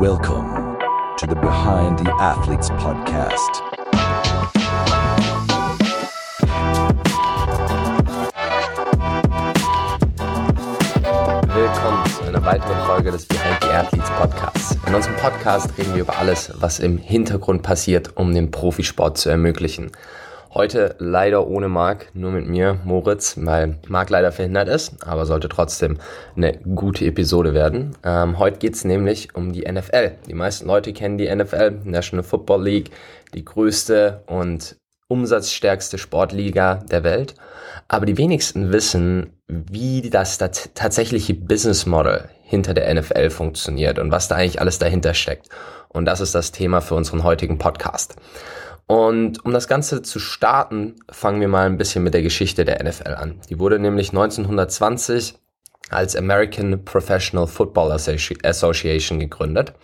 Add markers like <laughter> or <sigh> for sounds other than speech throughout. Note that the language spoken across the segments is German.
Welcome to the Behind the Athletes podcast. Willkommen zu einer weiteren Folge des Behind the Athletes Podcasts. In unserem Podcast reden wir über alles, was im Hintergrund passiert, um den Profisport zu ermöglichen. Heute leider ohne Marc, nur mit mir, Moritz, weil Marc leider verhindert ist, aber sollte trotzdem eine gute Episode werden. Ähm, heute geht's nämlich um die NFL. Die meisten Leute kennen die NFL, National Football League, die größte und umsatzstärkste Sportliga der Welt. Aber die wenigsten wissen, wie das tatsächliche Business Model hinter der NFL funktioniert und was da eigentlich alles dahinter steckt. Und das ist das Thema für unseren heutigen Podcast. Und um das Ganze zu starten, fangen wir mal ein bisschen mit der Geschichte der NFL an. Die wurde nämlich 1920 als American Professional Football Association gegründet.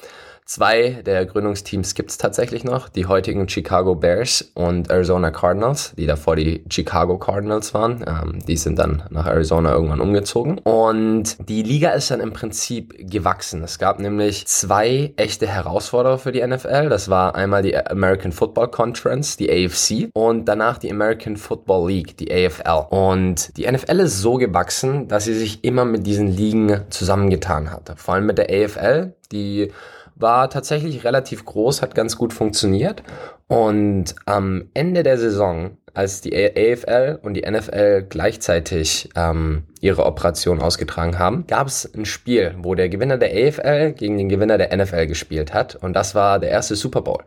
Zwei der Gründungsteams gibt es tatsächlich noch, die heutigen Chicago Bears und Arizona Cardinals, die davor die Chicago Cardinals waren. Ähm, die sind dann nach Arizona irgendwann umgezogen. Und die Liga ist dann im Prinzip gewachsen. Es gab nämlich zwei echte Herausforderer für die NFL. Das war einmal die American Football Conference, die AFC, und danach die American Football League, die AFL. Und die NFL ist so gewachsen, dass sie sich immer mit diesen Ligen zusammengetan hat. Vor allem mit der AFL, die war tatsächlich relativ groß, hat ganz gut funktioniert. Und am Ende der Saison, als die AFL und die NFL gleichzeitig ähm, ihre Operation ausgetragen haben, gab es ein Spiel, wo der Gewinner der AFL gegen den Gewinner der NFL gespielt hat. Und das war der erste Super Bowl.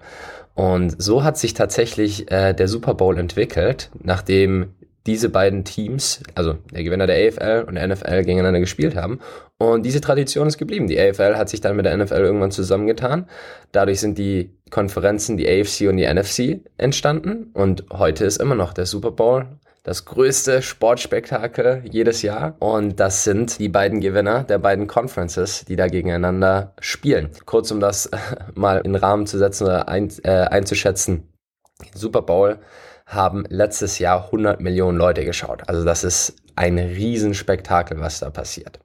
Und so hat sich tatsächlich äh, der Super Bowl entwickelt, nachdem diese beiden Teams, also der Gewinner der AFL und der NFL gegeneinander gespielt haben. Und diese Tradition ist geblieben. Die AFL hat sich dann mit der NFL irgendwann zusammengetan. Dadurch sind die Konferenzen, die AFC und die NFC entstanden. Und heute ist immer noch der Super Bowl das größte Sportspektakel jedes Jahr. Und das sind die beiden Gewinner der beiden Conferences, die da gegeneinander spielen. Kurz um das <laughs> mal in Rahmen zu setzen oder ein, äh, einzuschätzen. Super Bowl haben letztes Jahr 100 Millionen Leute geschaut. Also das ist ein Riesenspektakel, was da passiert.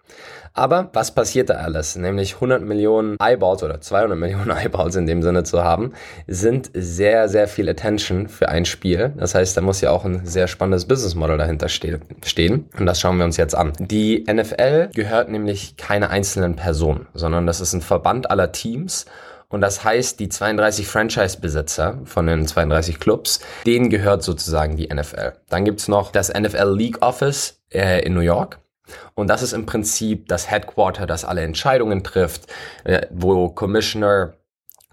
Aber was passiert da alles? Nämlich 100 Millionen Eyeballs oder 200 Millionen <laughs> Eyeballs in dem Sinne zu haben, sind sehr, sehr viel Attention für ein Spiel. Das heißt, da muss ja auch ein sehr spannendes Business Model dahinter stehen. Und das schauen wir uns jetzt an. Die NFL gehört nämlich keine einzelnen Personen, sondern das ist ein Verband aller Teams und das heißt, die 32 Franchise-Besitzer von den 32 Clubs, denen gehört sozusagen die NFL. Dann gibt's noch das NFL League Office äh, in New York. Und das ist im Prinzip das Headquarter, das alle Entscheidungen trifft, äh, wo Commissioner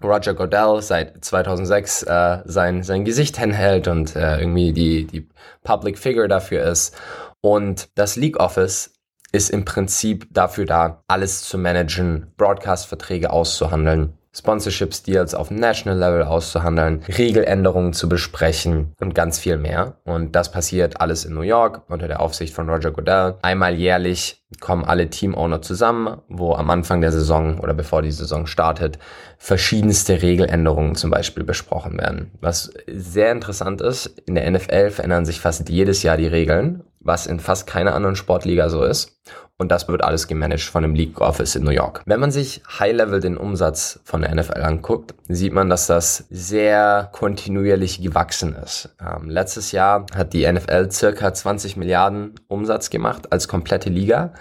Roger Goodell seit 2006 äh, sein, sein Gesicht hinhält und äh, irgendwie die, die Public Figure dafür ist. Und das League Office ist im Prinzip dafür da, alles zu managen, Broadcast-Verträge auszuhandeln Sponsorships-Deals auf National Level auszuhandeln, Regeländerungen zu besprechen und ganz viel mehr. Und das passiert alles in New York unter der Aufsicht von Roger Goodell. Einmal jährlich kommen alle Team-Owner zusammen, wo am Anfang der Saison oder bevor die Saison startet, verschiedenste Regeländerungen zum Beispiel besprochen werden. Was sehr interessant ist, in der NFL verändern sich fast jedes Jahr die Regeln, was in fast keiner anderen Sportliga so ist. Und das wird alles gemanagt von einem League Office in New York. Wenn man sich High-Level den Umsatz von der NFL anguckt, sieht man, dass das sehr kontinuierlich gewachsen ist. Ähm, letztes Jahr hat die NFL circa 20 Milliarden Umsatz gemacht als komplette Liga,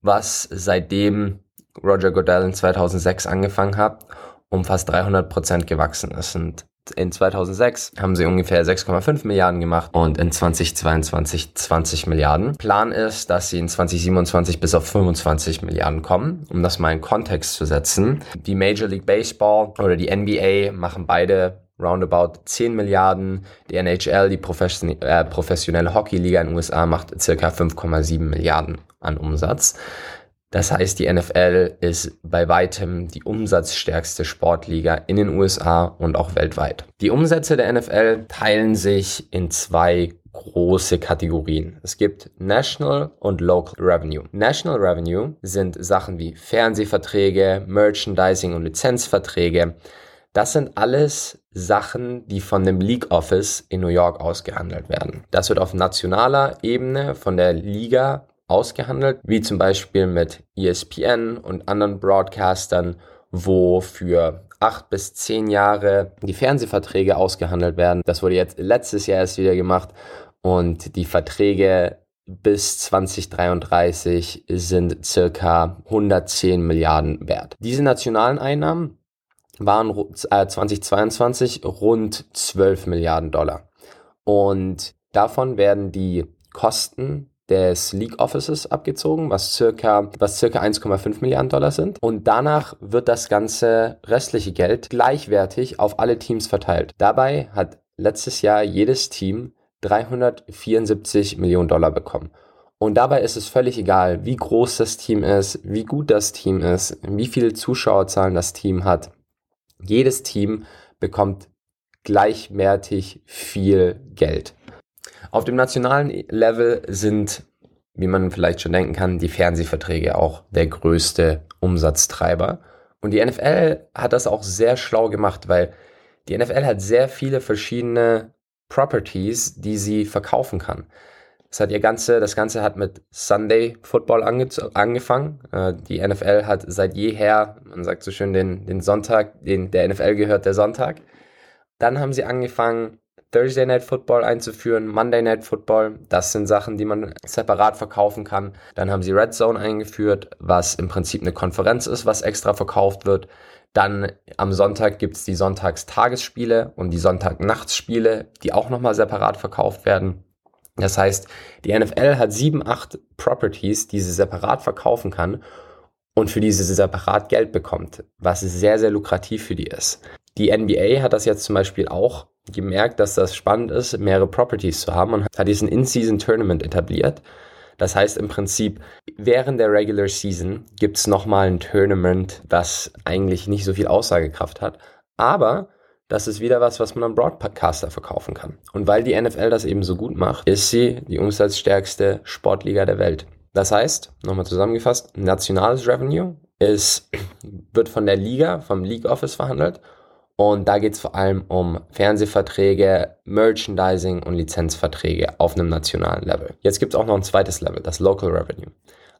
was seitdem Roger Goodell in 2006 angefangen hat, um fast 300 Prozent gewachsen ist. Und in 2006 haben sie ungefähr 6,5 Milliarden gemacht und in 2022 20 Milliarden. Plan ist, dass sie in 2027 bis auf 25 Milliarden kommen. Um das mal in Kontext zu setzen, die Major League Baseball oder die NBA machen beide roundabout 10 Milliarden. Die NHL, die Profession äh, professionelle Hockeyliga in den USA, macht circa 5,7 Milliarden an Umsatz. Das heißt, die NFL ist bei weitem die umsatzstärkste Sportliga in den USA und auch weltweit. Die Umsätze der NFL teilen sich in zwei große Kategorien. Es gibt National und Local Revenue. National Revenue sind Sachen wie Fernsehverträge, Merchandising und Lizenzverträge. Das sind alles Sachen, die von dem League Office in New York ausgehandelt werden. Das wird auf nationaler Ebene von der Liga ausgehandelt, wie zum Beispiel mit ESPN und anderen Broadcastern wo für acht bis zehn Jahre die Fernsehverträge ausgehandelt werden. Das wurde jetzt letztes Jahr erst wieder gemacht und die Verträge bis 2033 sind circa 110 Milliarden wert. Diese nationalen Einnahmen waren äh, 2022 rund 12 Milliarden Dollar. Und davon werden die Kosten des League Offices abgezogen, was circa, was circa 1,5 Milliarden Dollar sind. Und danach wird das ganze restliche Geld gleichwertig auf alle Teams verteilt. Dabei hat letztes Jahr jedes Team 374 Millionen Dollar bekommen. Und dabei ist es völlig egal, wie groß das Team ist, wie gut das Team ist, wie viele Zuschauerzahlen das Team hat. Jedes Team bekommt gleichwertig viel Geld. Auf dem nationalen Level sind, wie man vielleicht schon denken kann, die Fernsehverträge auch der größte Umsatztreiber. Und die NFL hat das auch sehr schlau gemacht, weil die NFL hat sehr viele verschiedene Properties, die sie verkaufen kann. Das hat ihr ganze, das Ganze hat mit Sunday Football ange angefangen. Äh, die NFL hat seit jeher, man sagt so schön, den, den Sonntag, den, der NFL gehört der Sonntag. Dann haben sie angefangen, Thursday Night Football einzuführen, Monday Night Football. Das sind Sachen, die man separat verkaufen kann. Dann haben sie Red Zone eingeführt, was im Prinzip eine Konferenz ist, was extra verkauft wird. Dann am Sonntag gibt es die Sonntagstagesspiele und die Sonntagnachtsspiele, die auch nochmal separat verkauft werden. Das heißt, die NFL hat sieben, acht Properties, die sie separat verkaufen kann und für die sie separat Geld bekommt, was sehr, sehr lukrativ für die ist. Die NBA hat das jetzt zum Beispiel auch gemerkt, dass das spannend ist, mehrere Properties zu haben und hat diesen In-Season-Tournament etabliert. Das heißt im Prinzip, während der Regular Season gibt es nochmal ein Tournament, das eigentlich nicht so viel Aussagekraft hat, aber das ist wieder was, was man am Broadcaster verkaufen kann. Und weil die NFL das eben so gut macht, ist sie die umsatzstärkste Sportliga der Welt. Das heißt, nochmal zusammengefasst, nationales Revenue ist, wird von der Liga, vom League Office verhandelt. Und da geht es vor allem um Fernsehverträge, Merchandising und Lizenzverträge auf einem nationalen Level. Jetzt gibt es auch noch ein zweites Level, das Local Revenue.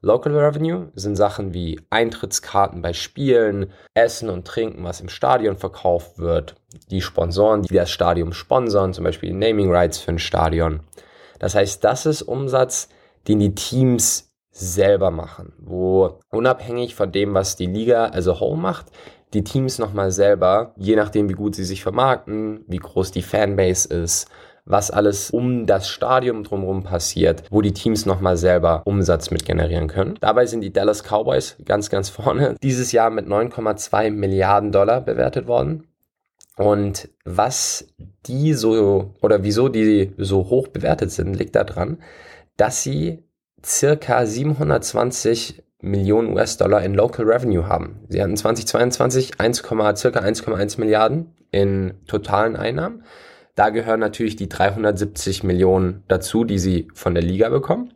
Local Revenue sind Sachen wie Eintrittskarten bei Spielen, Essen und Trinken, was im Stadion verkauft wird, die Sponsoren, die das Stadion sponsern, zum Beispiel Naming Rights für ein Stadion. Das heißt, das ist Umsatz, den die Teams selber machen, wo unabhängig von dem, was die Liga also whole macht, die Teams nochmal selber, je nachdem wie gut sie sich vermarkten, wie groß die Fanbase ist, was alles um das Stadion drumherum passiert, wo die Teams nochmal selber Umsatz mit generieren können. Dabei sind die Dallas Cowboys ganz, ganz vorne. <laughs> Dieses Jahr mit 9,2 Milliarden Dollar bewertet worden. Und was die so oder wieso die so hoch bewertet sind, liegt daran, dass sie circa 720 Millionen US-Dollar in Local Revenue haben. Sie hatten 2022 1, circa 1,1 Milliarden in totalen Einnahmen. Da gehören natürlich die 370 Millionen dazu, die sie von der Liga bekommen.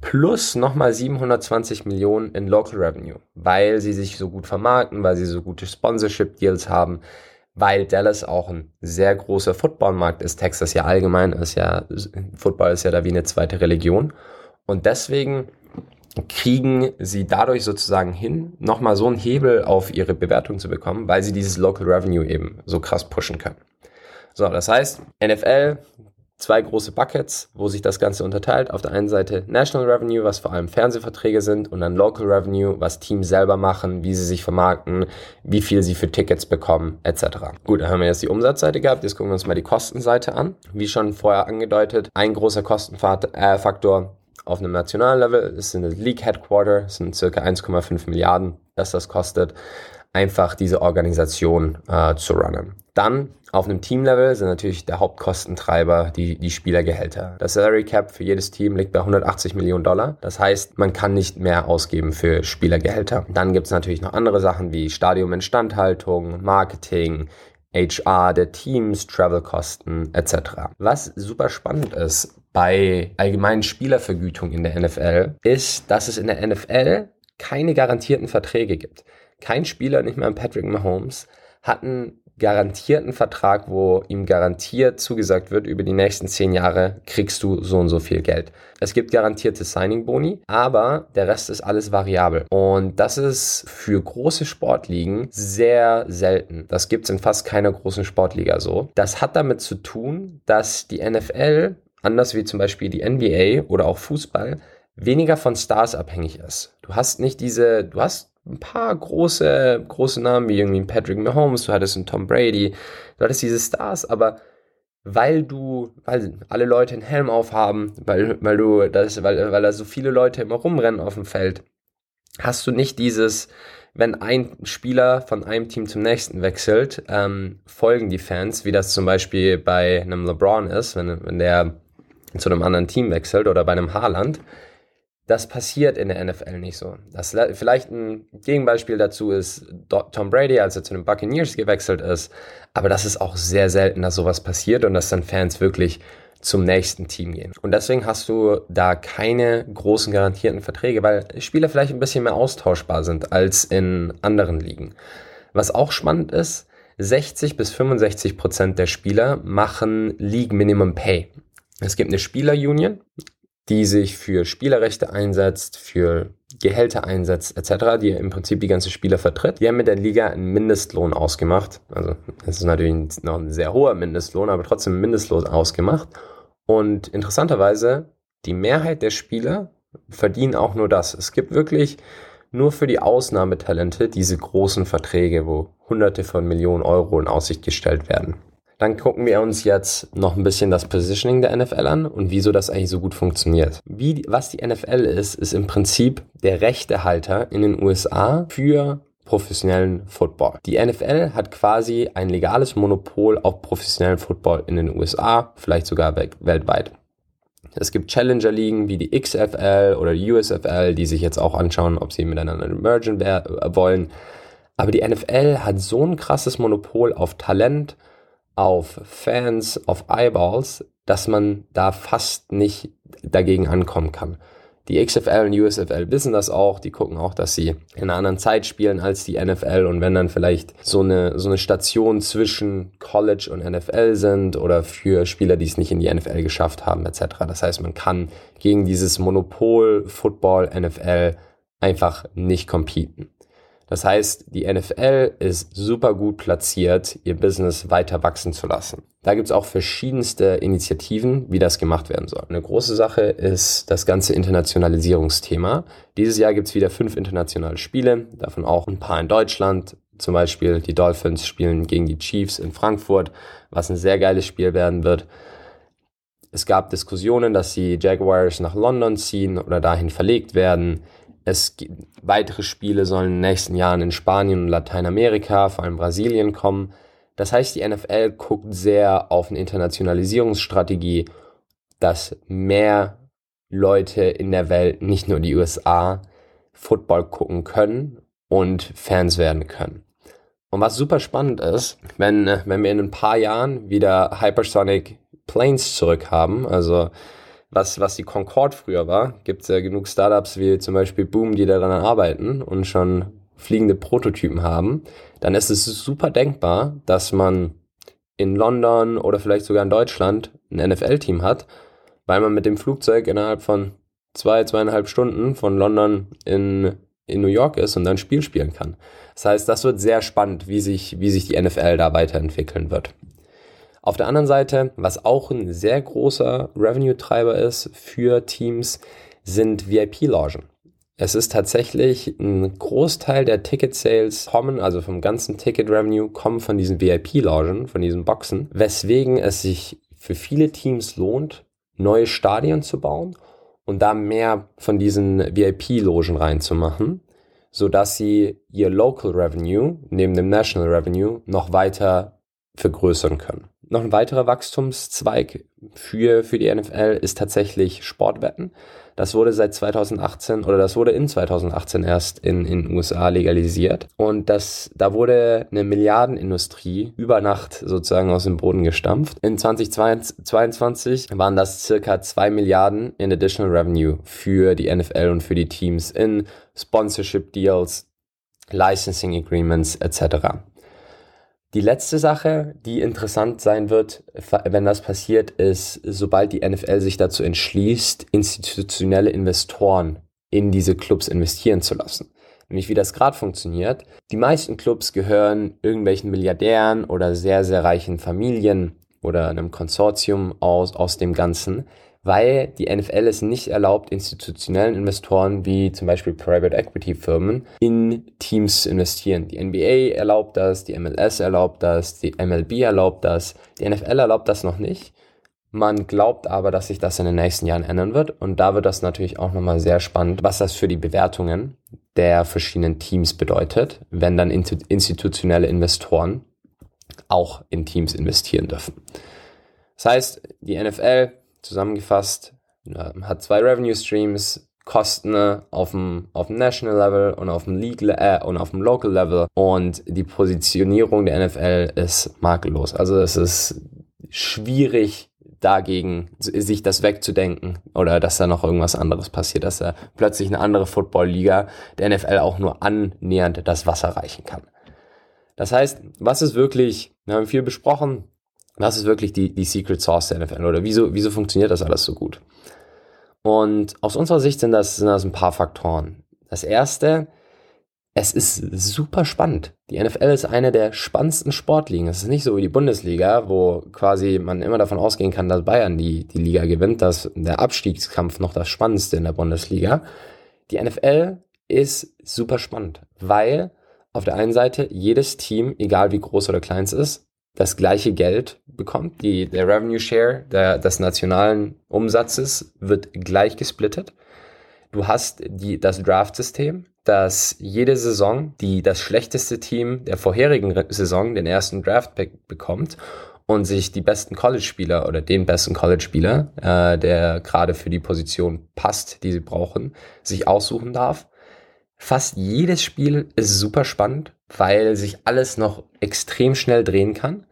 Plus nochmal 720 Millionen in Local Revenue, weil sie sich so gut vermarkten, weil sie so gute Sponsorship Deals haben, weil Dallas auch ein sehr großer Footballmarkt ist. Texas ja allgemein ist ja, Football ist ja da wie eine zweite Religion. Und deswegen kriegen sie dadurch sozusagen hin, nochmal so einen Hebel auf ihre Bewertung zu bekommen, weil sie dieses Local Revenue eben so krass pushen können. So, das heißt, NFL, zwei große Buckets, wo sich das Ganze unterteilt. Auf der einen Seite National Revenue, was vor allem Fernsehverträge sind, und dann Local Revenue, was Teams selber machen, wie sie sich vermarkten, wie viel sie für Tickets bekommen, etc. Gut, dann haben wir jetzt die Umsatzseite gehabt. Jetzt gucken wir uns mal die Kostenseite an. Wie schon vorher angedeutet, ein großer Kostenfaktor auf einem nationalen Level sind das League Headquarter, sind circa 1,5 Milliarden, dass das kostet, einfach diese Organisation äh, zu runnen. Dann auf einem Teamlevel sind natürlich der Hauptkostentreiber die, die Spielergehälter. Das Salary Cap für jedes Team liegt bei 180 Millionen Dollar. Das heißt, man kann nicht mehr ausgeben für Spielergehälter. Dann gibt es natürlich noch andere Sachen wie Stadioninstandhaltung, Marketing, HR der Teams, Travelkosten etc. Was super spannend ist bei allgemeinen Spielervergütung in der NFL, ist, dass es in der NFL keine garantierten Verträge gibt. Kein Spieler, nicht mal Patrick Mahomes, hat einen garantierten Vertrag, wo ihm garantiert zugesagt wird, über die nächsten zehn Jahre kriegst du so und so viel Geld. Es gibt garantierte Signing-Boni, aber der Rest ist alles variabel. Und das ist für große Sportligen sehr selten. Das gibt es in fast keiner großen Sportliga so. Das hat damit zu tun, dass die NFL, anders wie zum Beispiel die NBA oder auch Fußball, weniger von Stars abhängig ist. Du hast nicht diese, du hast ein paar große, große Namen wie irgendwie Patrick Mahomes, du hattest einen Tom Brady, du hattest diese Stars, aber weil du, weil alle Leute einen Helm aufhaben, weil, weil du das, weil, weil da so viele Leute immer rumrennen auf dem Feld, hast du nicht dieses, wenn ein Spieler von einem Team zum nächsten wechselt, ähm, folgen die Fans, wie das zum Beispiel bei einem LeBron ist, wenn, wenn der zu einem anderen Team wechselt oder bei einem Haaland das passiert in der NFL nicht so. Das, vielleicht ein Gegenbeispiel dazu ist Tom Brady, als er zu den Buccaneers gewechselt ist. Aber das ist auch sehr selten, dass sowas passiert und dass dann Fans wirklich zum nächsten Team gehen. Und deswegen hast du da keine großen garantierten Verträge, weil Spieler vielleicht ein bisschen mehr austauschbar sind als in anderen Ligen. Was auch spannend ist, 60 bis 65 Prozent der Spieler machen League Minimum Pay. Es gibt eine Spielerunion, die sich für Spielerrechte einsetzt, für Gehälter einsetzt, etc., die im Prinzip die ganze Spieler vertritt. Die haben mit der Liga einen Mindestlohn ausgemacht. Also es ist natürlich noch ein sehr hoher Mindestlohn, aber trotzdem Mindestlohn ausgemacht. Und interessanterweise, die Mehrheit der Spieler verdienen auch nur das. Es gibt wirklich nur für die Ausnahmetalente diese großen Verträge, wo Hunderte von Millionen Euro in Aussicht gestellt werden. Dann gucken wir uns jetzt noch ein bisschen das Positioning der NFL an und wieso das eigentlich so gut funktioniert. Wie, was die NFL ist, ist im Prinzip der Rechtehalter in den USA für professionellen Football. Die NFL hat quasi ein legales Monopol auf professionellen Football in den USA, vielleicht sogar weltweit. Es gibt Challenger-Ligen wie die XFL oder die USFL, die sich jetzt auch anschauen, ob sie miteinander mergen wollen. Aber die NFL hat so ein krasses Monopol auf Talent, auf Fans, auf Eyeballs, dass man da fast nicht dagegen ankommen kann. Die XFL und USFL wissen das auch, die gucken auch, dass sie in einer anderen Zeit spielen als die NFL und wenn dann vielleicht so eine, so eine Station zwischen College und NFL sind oder für Spieler, die es nicht in die NFL geschafft haben, etc. Das heißt, man kann gegen dieses Monopol Football NFL einfach nicht competen. Das heißt, die NFL ist super gut platziert, ihr Business weiter wachsen zu lassen. Da gibt's auch verschiedenste Initiativen, wie das gemacht werden soll. Eine große Sache ist das ganze Internationalisierungsthema. Dieses Jahr gibt's wieder fünf internationale Spiele, davon auch ein paar in Deutschland. Zum Beispiel die Dolphins spielen gegen die Chiefs in Frankfurt, was ein sehr geiles Spiel werden wird. Es gab Diskussionen, dass die Jaguars nach London ziehen oder dahin verlegt werden. Es gibt, weitere Spiele sollen in den nächsten Jahren in Spanien und Lateinamerika, vor allem Brasilien kommen. Das heißt, die NFL guckt sehr auf eine Internationalisierungsstrategie, dass mehr Leute in der Welt, nicht nur die USA, Football gucken können und Fans werden können. Und was super spannend ist, wenn, wenn wir in ein paar Jahren wieder Hypersonic Planes zurück haben, also was, was die Concorde früher war, gibt es ja genug Startups wie zum Beispiel Boom, die daran arbeiten und schon fliegende Prototypen haben, dann ist es super denkbar, dass man in London oder vielleicht sogar in Deutschland ein NFL-Team hat, weil man mit dem Flugzeug innerhalb von zwei, zweieinhalb Stunden von London in, in New York ist und dann ein Spiel spielen kann. Das heißt, das wird sehr spannend, wie sich, wie sich die NFL da weiterentwickeln wird. Auf der anderen Seite, was auch ein sehr großer Revenue-Treiber ist für Teams, sind VIP-Logen. Es ist tatsächlich ein Großteil der Ticket-Sales kommen, also vom ganzen Ticket-Revenue, kommen von diesen VIP-Logen, von diesen Boxen, weswegen es sich für viele Teams lohnt, neue Stadien zu bauen und da mehr von diesen VIP-Logen reinzumachen, sodass sie ihr Local Revenue neben dem National Revenue noch weiter vergrößern können. Noch ein weiterer Wachstumszweig für, für die NFL ist tatsächlich Sportwetten. Das wurde seit 2018 oder das wurde in 2018 erst in in USA legalisiert und das da wurde eine Milliardenindustrie über Nacht sozusagen aus dem Boden gestampft. In 2022 waren das circa zwei Milliarden in additional revenue für die NFL und für die Teams in Sponsorship Deals, Licensing Agreements etc. Die letzte Sache, die interessant sein wird, wenn das passiert, ist, sobald die NFL sich dazu entschließt, institutionelle Investoren in diese Clubs investieren zu lassen. Nämlich wie das gerade funktioniert. Die meisten Clubs gehören irgendwelchen Milliardären oder sehr, sehr reichen Familien oder einem Konsortium aus, aus dem Ganzen, weil die NFL es nicht erlaubt, institutionellen Investoren wie zum Beispiel Private Equity Firmen in Teams zu investieren. Die NBA erlaubt das, die MLS erlaubt das, die MLB erlaubt das, die NFL erlaubt das noch nicht. Man glaubt aber, dass sich das in den nächsten Jahren ändern wird und da wird das natürlich auch nochmal sehr spannend, was das für die Bewertungen der verschiedenen Teams bedeutet, wenn dann institutionelle Investoren auch in Teams investieren dürfen. Das heißt, die NFL zusammengefasst hat zwei Revenue Streams, Kosten auf dem, auf dem National Level und auf dem League äh, und auf dem Local Level und die Positionierung der NFL ist makellos. Also es ist schwierig dagegen, sich das wegzudenken oder dass da noch irgendwas anderes passiert, dass da plötzlich eine andere Football-Liga der NFL auch nur annähernd das Wasser reichen kann. Das heißt, was ist wirklich, wir haben viel besprochen, was ist wirklich die, die Secret Source der NFL oder wieso, wieso funktioniert das alles so gut? Und aus unserer Sicht sind das, sind das ein paar Faktoren. Das erste, es ist super spannend. Die NFL ist eine der spannendsten Sportligen. Es ist nicht so wie die Bundesliga, wo quasi man immer davon ausgehen kann, dass Bayern die, die Liga gewinnt, dass der Abstiegskampf noch das Spannendste in der Bundesliga. Die NFL ist super spannend, weil auf der einen Seite jedes Team, egal wie groß oder klein es ist, das gleiche Geld bekommt. Die, der Revenue Share der, des nationalen Umsatzes wird gleich gesplittet. Du hast die, das Draft-System, dass jede Saison die, das schlechteste Team der vorherigen Saison den ersten Draft-Pick bekommt und sich die besten College-Spieler oder den besten College-Spieler, äh, der gerade für die Position passt, die sie brauchen, sich aussuchen darf. Fast jedes Spiel ist super spannend, weil sich alles noch extrem schnell drehen kann.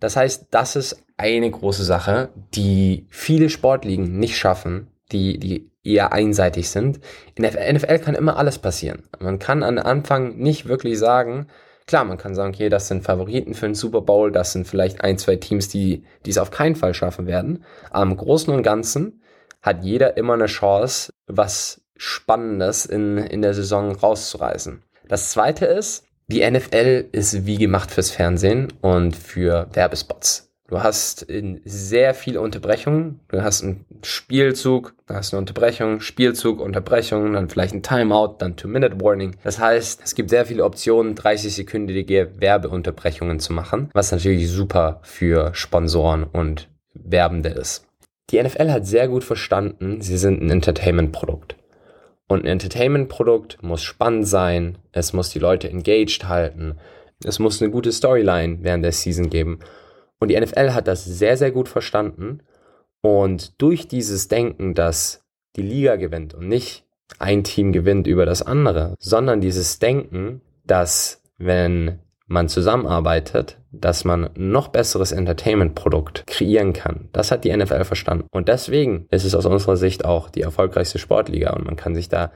Das heißt, das ist eine große Sache, die viele Sportligen nicht schaffen, die, die eher einseitig sind. In der NFL kann immer alles passieren. Man kann am Anfang nicht wirklich sagen, klar, man kann sagen, okay, das sind Favoriten für den Super Bowl, das sind vielleicht ein, zwei Teams, die, die es auf keinen Fall schaffen werden. Aber im Großen und Ganzen hat jeder immer eine Chance, was Spannendes in, in der Saison rauszureißen. Das zweite ist, die NFL ist wie gemacht fürs Fernsehen und für Werbespots. Du hast sehr viele Unterbrechungen. Du hast einen Spielzug, du hast eine Unterbrechung, Spielzug, Unterbrechung, dann vielleicht ein Timeout, dann Two-Minute-Warning. Das heißt, es gibt sehr viele Optionen, 30-sekündige Werbeunterbrechungen zu machen, was natürlich super für Sponsoren und Werbende ist. Die NFL hat sehr gut verstanden, sie sind ein Entertainment-Produkt. Und ein Entertainment-Produkt muss spannend sein, es muss die Leute engaged halten, es muss eine gute Storyline während der Season geben. Und die NFL hat das sehr, sehr gut verstanden. Und durch dieses Denken, dass die Liga gewinnt und nicht ein Team gewinnt über das andere, sondern dieses Denken, dass wenn man zusammenarbeitet, dass man noch besseres Entertainment-Produkt kreieren kann. Das hat die NFL verstanden. Und deswegen ist es aus unserer Sicht auch die erfolgreichste Sportliga und man kann sich da,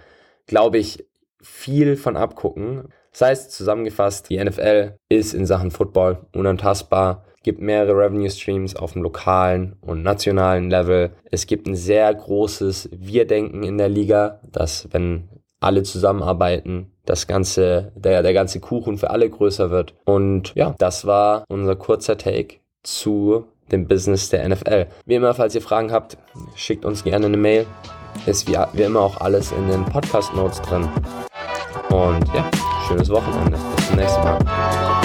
glaube ich, viel von abgucken. Das heißt, zusammengefasst, die NFL ist in Sachen Football unantastbar, gibt mehrere Revenue Streams auf dem lokalen und nationalen Level. Es gibt ein sehr großes Wir-Denken in der Liga, dass wenn alle zusammenarbeiten, das ganze, der, der ganze Kuchen für alle größer wird. Und ja, das war unser kurzer Take zu dem Business der NFL. Wie immer, falls ihr Fragen habt, schickt uns gerne eine Mail. Ist wie, wie immer auch alles in den Podcast Notes drin. Und ja, schönes Wochenende. Bis zum nächsten Mal.